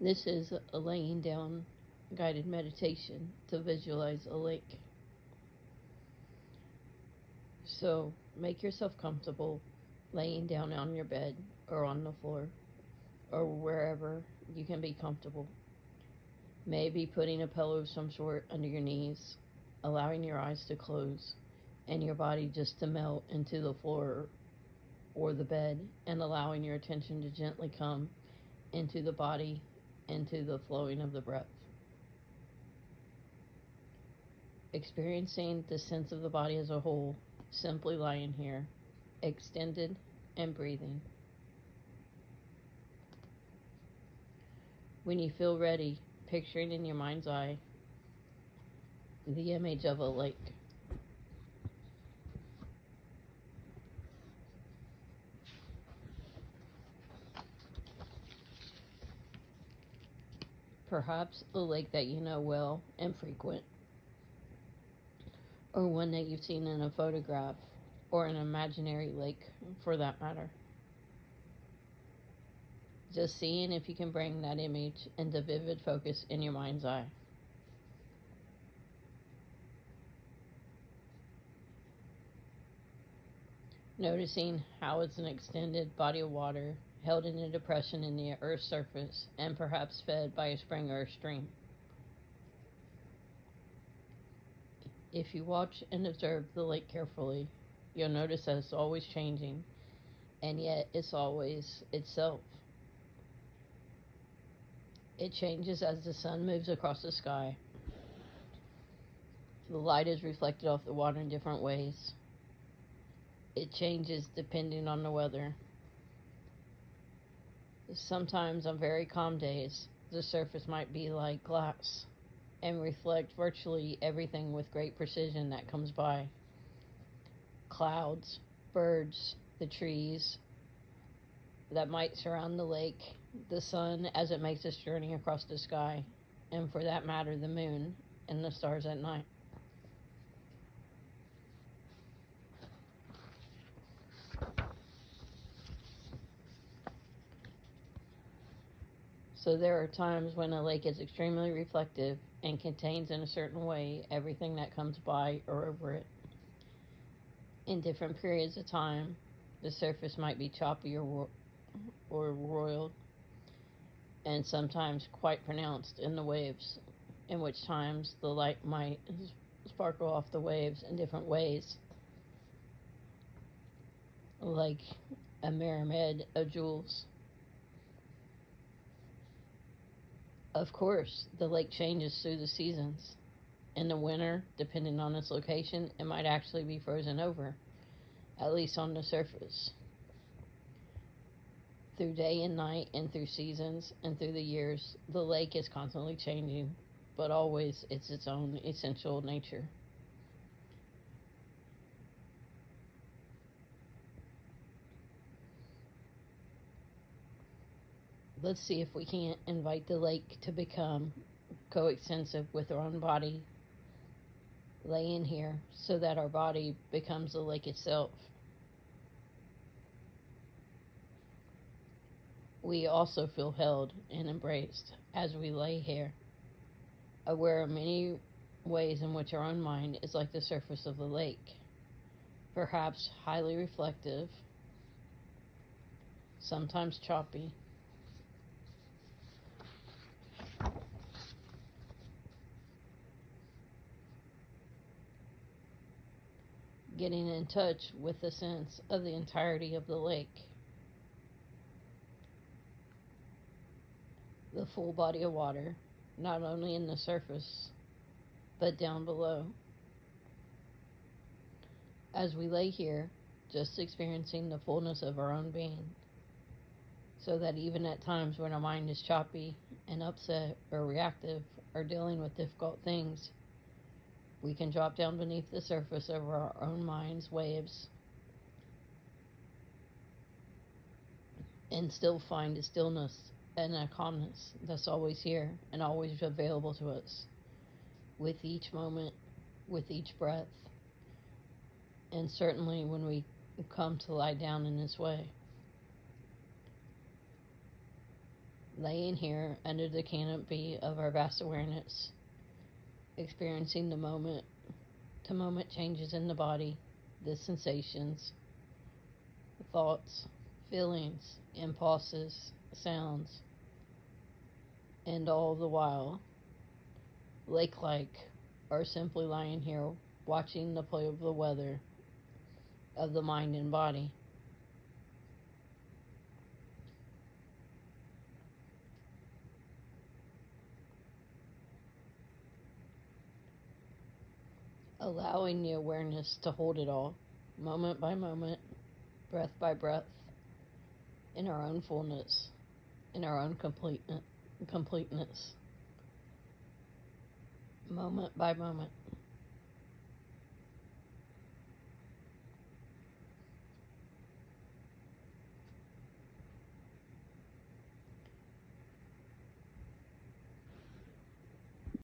This is a laying down guided meditation to visualize a lake. So make yourself comfortable laying down on your bed or on the floor or wherever you can be comfortable. Maybe putting a pillow of some sort under your knees, allowing your eyes to close and your body just to melt into the floor or the bed and allowing your attention to gently come into the body, into the flowing of the breath. Experiencing the sense of the body as a whole, simply lying here, extended and breathing. When you feel ready, picturing in your mind's eye the image of a lake. Perhaps a lake that you know well and frequent, or one that you've seen in a photograph, or an imaginary lake for that matter. Just seeing if you can bring that image into vivid focus in your mind's eye. Noticing how it's an extended body of water held in a depression in the Earth's surface and perhaps fed by a spring or a stream. If you watch and observe the lake carefully, you'll notice that it's always changing, and yet it's always itself. It changes as the sun moves across the sky. The light is reflected off the water in different ways. It changes depending on the weather. Sometimes on very calm days, the surface might be like glass and reflect virtually everything with great precision that comes by clouds, birds, the trees that might surround the lake, the sun as it makes its journey across the sky, and for that matter, the moon and the stars at night. So there are times when a lake is extremely reflective and contains in a certain way everything that comes by or over it. In different periods of time, the surface might be choppy or, or roiled, and sometimes quite pronounced in the waves, in which times the light might sparkle off the waves in different ways, like a myriad of jewels. Of course, the lake changes through the seasons. In the winter, depending on its location, it might actually be frozen over, at least on the surface. Through day and night, and through seasons, and through the years, the lake is constantly changing, but always it's its own essential nature. Let's see if we can't invite the lake to become coextensive with our own body lay in here so that our body becomes the lake itself. We also feel held and embraced as we lay here, aware of many ways in which our own mind is like the surface of the lake, perhaps highly reflective, sometimes choppy, getting in touch with the sense of the entirety of the lake. The full body of water, not only in the surface, but down below. As we lay here, just experiencing the fullness of our own being, so that even at times when our mind is choppy and upset or reactive or dealing with difficult things, we can drop down beneath the surface of our own mind's waves and still find a stillness and a calmness that's always here and always available to us with each moment, with each breath, and certainly when we come to lie down in this way. laying here under the canopy of our vast awareness, experiencing the moment to moment changes in the body, the sensations, thoughts, feelings, impulses, sounds, and all the while, lake like, or simply lying here watching the play of the weather of the mind and body. Allowing the awareness to hold it all, moment by moment, breath by breath, in our own fullness, in our own complete, completeness, moment by moment.